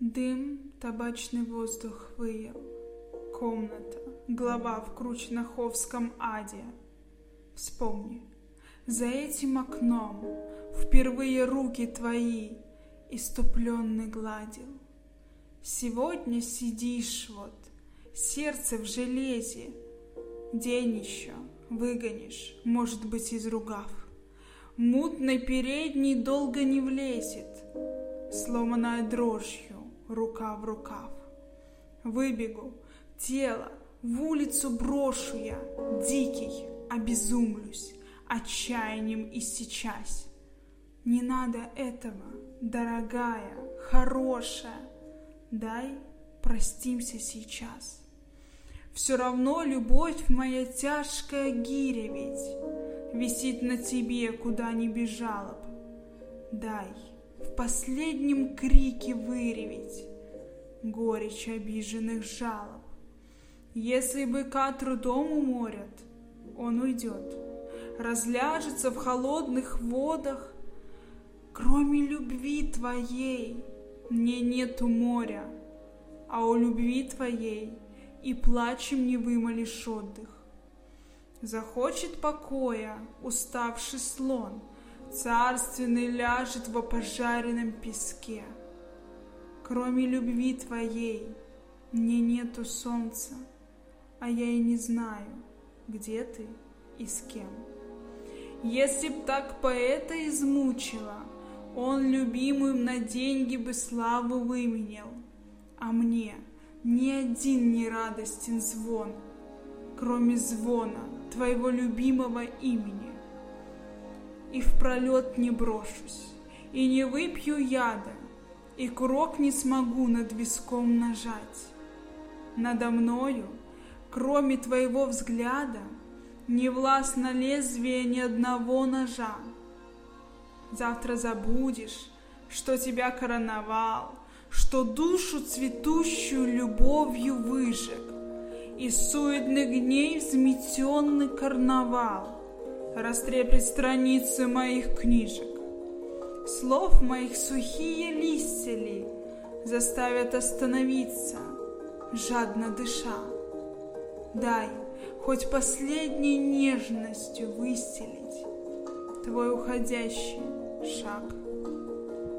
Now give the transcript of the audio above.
Дым, табачный воздух выел. Комната, глава в Кручнаховском аде. Вспомни, за этим окном Впервые руки твои иступленный гладил. Сегодня сидишь вот, сердце в железе, День еще выгонишь, может быть, из ругав. Мутной передней долго не влезет, Сломанная дрожью рука в рукав. Выбегу, тело в улицу брошу я, Дикий, обезумлюсь, отчаянием и сейчас. Не надо этого, дорогая, хорошая, Дай простимся сейчас. Все равно любовь моя тяжкая гиря ведь Висит на тебе, куда ни бежала б. Дай в последнем крике выреветь Горечь обиженных жалоб. Если быка трудом уморят, он уйдет, Разляжется в холодных водах. Кроме любви твоей мне нету моря, А у любви твоей и плачем не вымолишь отдых. Захочет покоя уставший слон — царственный ляжет в пожаренном песке. Кроме любви твоей мне нету солнца, а я и не знаю, где ты и с кем. Если б так поэта измучила, он любимым на деньги бы славу выменял, а мне ни один не радостен звон, кроме звона твоего любимого имени и в пролет не брошусь, и не выпью яда, и курок не смогу над виском нажать. Надо мною, кроме твоего взгляда, не властно лезвие ни одного ножа. Завтра забудешь, что тебя короновал, что душу цветущую любовью выжег, и суетных дней взметенный карнавал растреплет страницы моих книжек. Слов моих сухие листья ли заставят остановиться, жадно дыша. Дай хоть последней нежностью выстелить твой уходящий шаг.